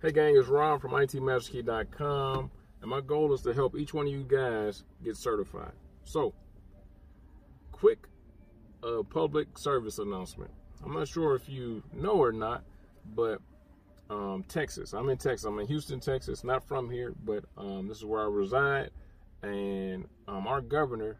Hey gang, it's Ron from ITMasterKey.com, and my goal is to help each one of you guys get certified. So, quick uh, public service announcement. I'm not sure if you know or not, but um, Texas. I'm in Texas. I'm in Houston, Texas. Not from here, but um, this is where I reside. And um, our governor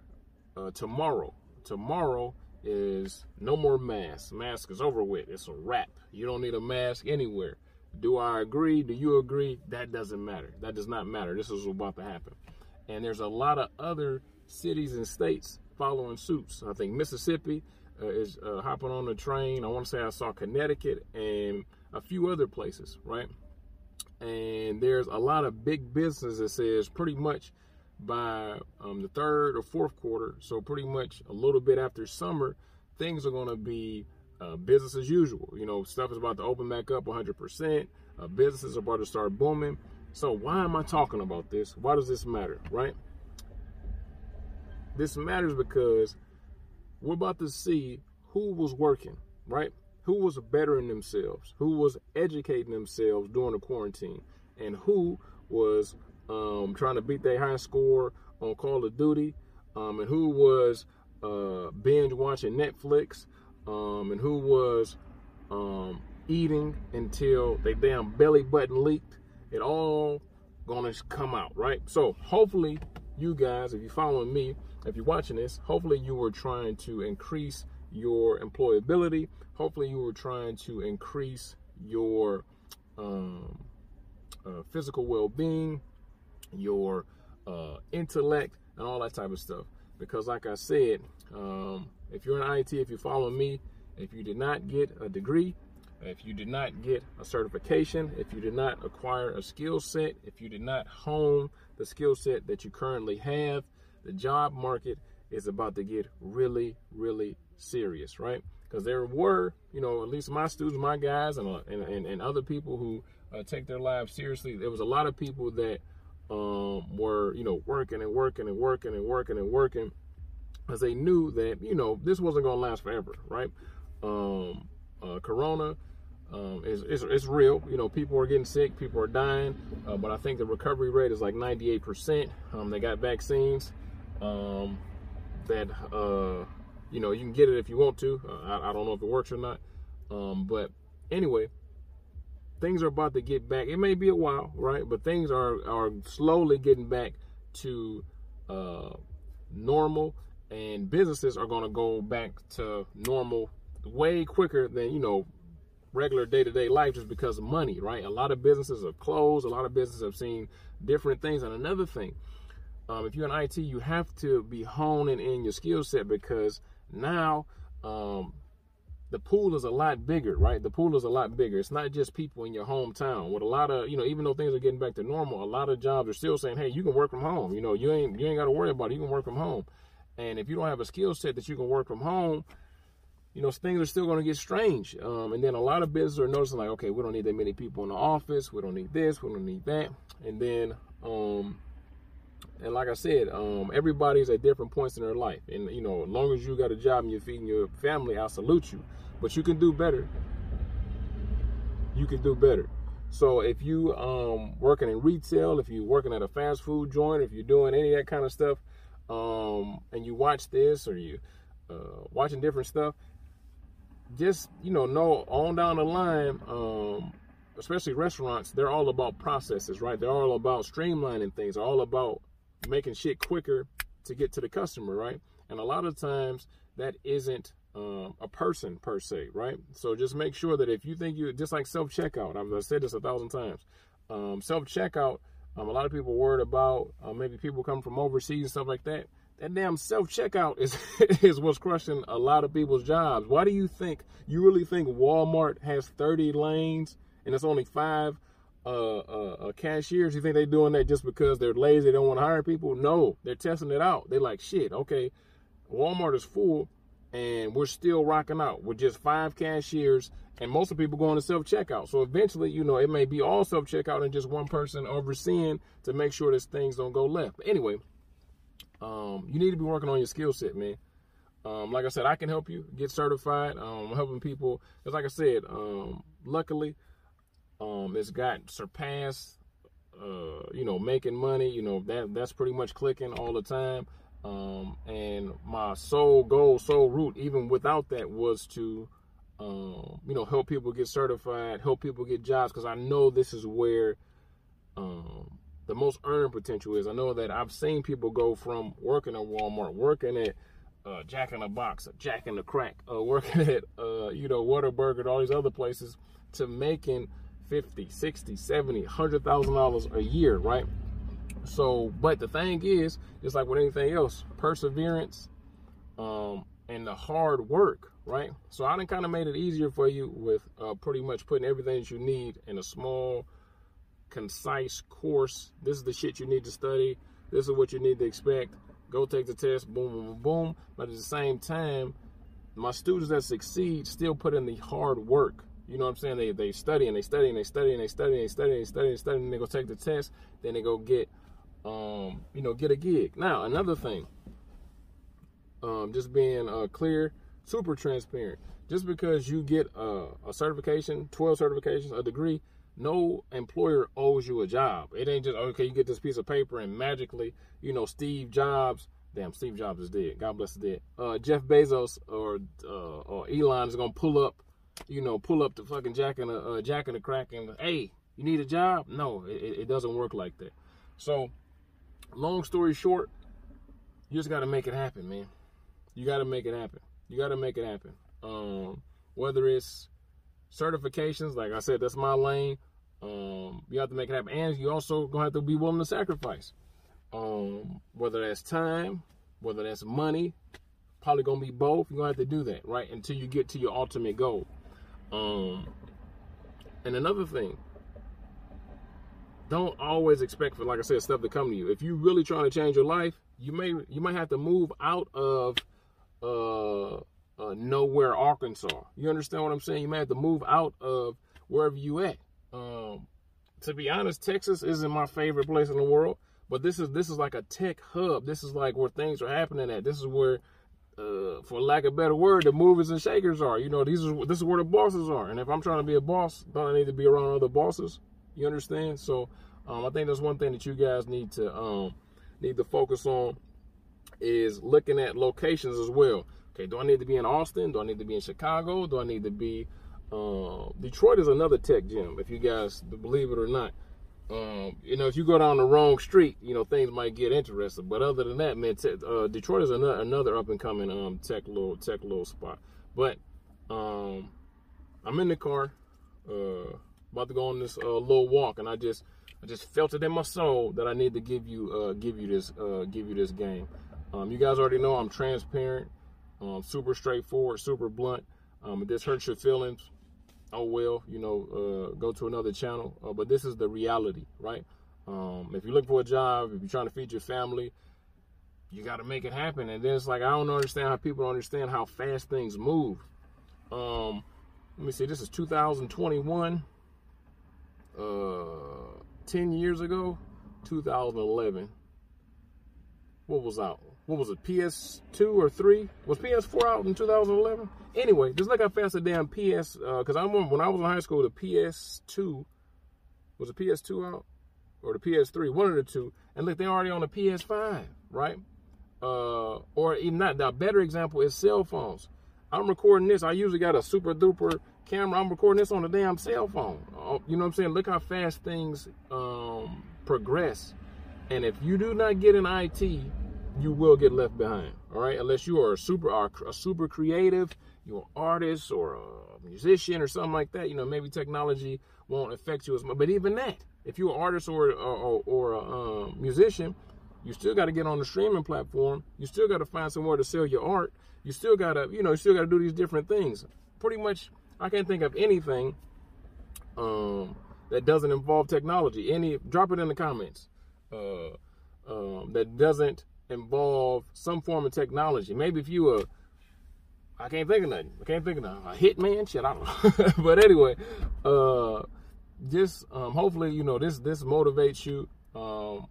uh, tomorrow, tomorrow is no more masks. Mask is over with. It's a wrap. You don't need a mask anywhere. Do I agree? Do you agree? That doesn't matter. That does not matter. This is about to happen. And there's a lot of other cities and states following suits. I think Mississippi uh, is uh, hopping on the train. I want to say I saw Connecticut and a few other places, right? And there's a lot of big business that says pretty much by um, the third or fourth quarter, so pretty much a little bit after summer, things are going to be uh, business as usual. You know, stuff is about to open back up 100%. Uh, businesses are about to start booming. So why am I talking about this? Why does this matter, right? This matters because we're about to see who was working, right? Who was bettering themselves, who was educating themselves during the quarantine, and who was um, trying to beat their high score on Call of Duty, um, and who was uh, binge watching Netflix, um, and who was um, eating until they damn belly button leaked. It all gonna come out, right? So hopefully you guys, if you're following me, if you're watching this, hopefully you were trying to increase your employability. Hopefully you were trying to increase your um, uh, physical well-being, your uh, intellect, and all that type of stuff. Because like I said, um, if you're in IT, if you follow me, if you did not get a degree, if you did not get a certification, if you did not acquire a skill set, if you did not hone the skill set that you currently have, the job market is about to get really, really serious, right? Because there were, you know, at least my students, my guys, and uh, and, and, and, other people who uh, take their lives seriously. There was a lot of people that um, were, you know, working and working and working and working and working because they knew that, you know, this wasn't going to last forever, right? Um, uh, corona um, is, real. You know, people are getting sick, people are dying, uh, but I think the recovery rate is like 98%. Um, they got vaccines um, that, uh, you know, you can get it if you want to. Uh, I, I, don't know if it works or not. Um, but anyway, things are about to get back. It may be a while, right? But things are, are slowly getting back to uh, normal and businesses are going to go back to normal way quicker than you know regular day-to-day life just because of money right? A lot of businesses are closed. A lot of businesses have seen different things. And another thing um, if you're in it you have to be honing in your skill set because now um, the pool is a lot bigger right? The pool is a lot bigger. It's not just people in your hometown. With a lot of you know even though things are getting back to normal a lot of jobs are still saying hey you can work from home. You know you ain't you ain't got to worry about it. You can work from home and if you don't have a skill set that you can work from home, you know, things are still going to get strange. Um, and then a lot of businesses are noticing like, okay, we don't need that many people in the office. We don't need this. We don't need that. And then, um, and like I said, um, everybody's at different points in their life. And, you know, as long as you got a job and you're feeding your family, I salute you. But you can do better. You can do better. So if you um working in retail, if you're working at a fast food joint, if you're doing any of that kind of stuff, um, and you watch this or you uh, watching different stuff, just you know, know on down the line, um, especially restaurants, they're all about processes, right? They're all about streamlining things. They're all about making shit quicker to get to the customer, right? And a lot of times that isn't um, a person per se, right? So just make sure that if you think you just like self checkout, I've said this a thousand times. Um, self checkout um, a lot of people worried about uh, maybe people come from overseas and stuff like that. That damn self checkout is is what's crushing a lot of people's jobs. Why do you think you really think Walmart has 30 lanes and it's only five uh, uh, uh, cashiers? You think they're doing that just because they're lazy, they don't want to hire people? No, they're testing it out. They're like, shit, okay, Walmart is full and we're still rocking out with just five cashiers and most of the people going to self checkout. So eventually, you know, it may be all self checkout and just one person overseeing to make sure that things don't go left. But anyway, um, you need to be working on your skill set, man. Um, like I said, I can help you get certified. Um, helping people because, like I said, um, luckily, Um, it's got surpassed, uh, you know, making money. You know that that's pretty much clicking all the time. Um, and my sole goal, sole root, even without that, was to, um, you know, help people get certified, help people get jobs, because I know this is where um, the most earning potential is. I know that I've seen people go from working at Walmart, working at uh, Jack in the Box, Jack in the Crack, uh, working at, uh, you know, Whataburger, and all these other places, to making 50, 60, 70, $100,000 a year, right? So, but the thing is, just like with anything else, perseverance um, and the hard work, right? So I done kind of made it easier for you with uh, pretty much putting everything that you need in a small, concise course. This is the shit you need to study. This is what you need to expect. Go take the test, boom, boom, boom, boom. But at the same time, my students that succeed still put in the hard work. You know what I'm saying? They they study and they study and they study and they study and they study and they study and they study and they go take the test. Then they go get um, you know, get a gig. Now, another thing, um, just being uh, clear, super transparent. Just because you get a, a certification, 12 certifications, a degree, no employer owes you a job. It ain't just, okay, you get this piece of paper and magically, you know, Steve Jobs, damn, Steve Jobs is dead. God bless the dead. Uh, Jeff Bezos or, uh, or Elon is going to pull up, you know, pull up the fucking jack and a uh, jack and a crack and, hey, you need a job? No, it, it doesn't work like that. So long story short, you just got to make it happen, man. You got to make it happen. You got to make it happen. Um, whether it's certifications, like I said, that's my lane. Um, you have to make it happen, and you also gonna have to be willing to sacrifice. Um, whether that's time, whether that's money, probably gonna be both. You're gonna have to do that, right? Until you get to your ultimate goal. Um, and another thing, don't always expect for like I said stuff to come to you. If you really trying to change your life, you may you might have to move out of uh, uh nowhere Arkansas. You understand what I'm saying? You may have to move out of wherever you at. Um to be honest, Texas isn't my favorite place in the world, but this is this is like a tech hub. This is like where things are happening at. This is where uh, for lack of better word, the movers and shakers are. You know, these are this is where the bosses are. And if I'm trying to be a boss, don't I need to be around other bosses? You understand? So um, I think that's one thing that you guys need to um, need to focus on is looking at locations as well. Okay, do I need to be in Austin? Do I need to be in Chicago? Do I need to be uh, Detroit is another tech gym, if you guys believe it or not. Um, you know, if you go down the wrong street, you know things might get interesting. But other than that, man, uh, Detroit is another, another up and coming um, tech little tech little spot. But um, I'm in the car. Uh, about to go on this uh, little walk, and I just I just felt it in my soul that I need to give you uh, give you this uh, give you this game. Um, you guys already know I'm transparent, um, super straightforward, super blunt. Um, if this hurts your feelings, oh well, you know, uh, go to another channel. Uh, but this is the reality, right? Um, if you're looking for a job, if you're trying to feed your family, you got to make it happen. And then it's like I don't understand how people don't understand how fast things move. Um, let me see. This is 2021 uh, 10 years ago, 2011. What was out? What was it? PS2 or 3? Was PS4 out in 2011? Anyway, just look how fast the damn PS, because uh, I remember when I was in high school, the PS2, was the PS2 out? Or the PS3, one of the two. And look, they're already on the PS5, right? Uh, or even not. The better example is cell phones. I'm recording this. I usually got a super duper camera. I'm recording this on a damn cell phone. Uh, you know what I'm saying? Look how fast things um, progress. And if you do not get an IT, you will get left behind. All right, unless you are a super a super creative, you're an artist or a musician or something like that. You know, maybe technology won't affect you as much. But even that, if you're an artist or or, or a um, musician, you still got to get on the streaming platform. You still got to find somewhere to sell your art. You still got to, you know, you still got to do these different things. Pretty much I can't think of anything um, that doesn't involve technology. Any drop it in the comments uh, um, that doesn't involve some form of technology. Maybe if you are, I can't think of nothing. I can't think of nothing. A hitman, shit. I don't know. but anyway, uh, just um, hopefully you know this this motivates you. Um,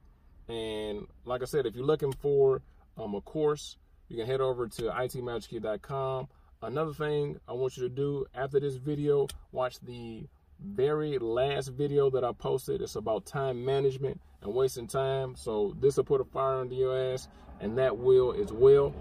and like I said, if you're looking for um, a course, you can head over to ITMasterKey.com. Another thing I want you to do after this video, watch the very last video that I posted. It's about time management and wasting time. So this will put a fire under your ass, and that will as well.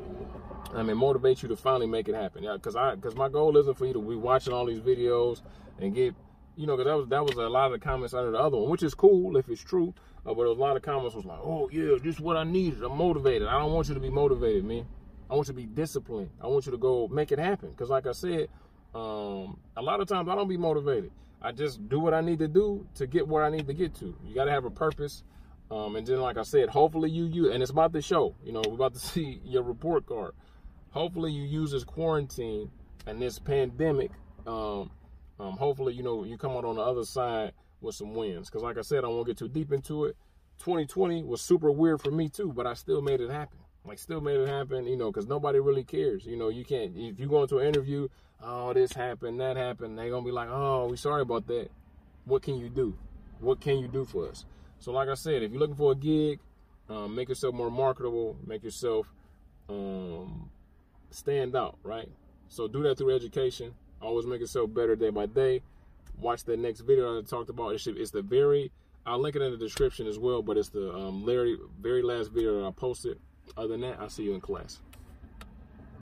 I mean, motivate you to finally make it happen. Yeah, because I because my goal isn't for you to be watching all these videos and get you know, because that was that was a lot of the comments under the other one, which is cool if it's true. Uh, but a lot of comments was like, "Oh yeah, this is what I needed. I'm motivated. I don't want you to be motivated, man. I want you to be disciplined. I want you to go make it happen." Because like I said, um, a lot of times I don't be motivated. I just do what I need to do to get where I need to get to. You got to have a purpose. Um, and then, like I said, hopefully you you and it's about the show. You know, we're about to see your report card. Hopefully you use this quarantine and this pandemic. Um, um, hopefully, you know, you come out on the other side with some wins. Because, like I said, I won't get too deep into it. 2020 was super weird for me too, but I still made it happen. Like, still made it happen, you know, because nobody really cares. You know, you can't, if you go into an interview, oh, this happened, that happened, they're going to be like, oh, we sorry about that. What can you do? What can you do for us? So, like I said, if you're looking for a gig, um, make yourself more marketable, make yourself um, stand out, right? So, do that through education. Always make yourself better day by day. Watch the next video I talked about. It's the very, I'll link it in the description as well, but it's the um, very, very last video that I posted. Other than that, I'll see you in class.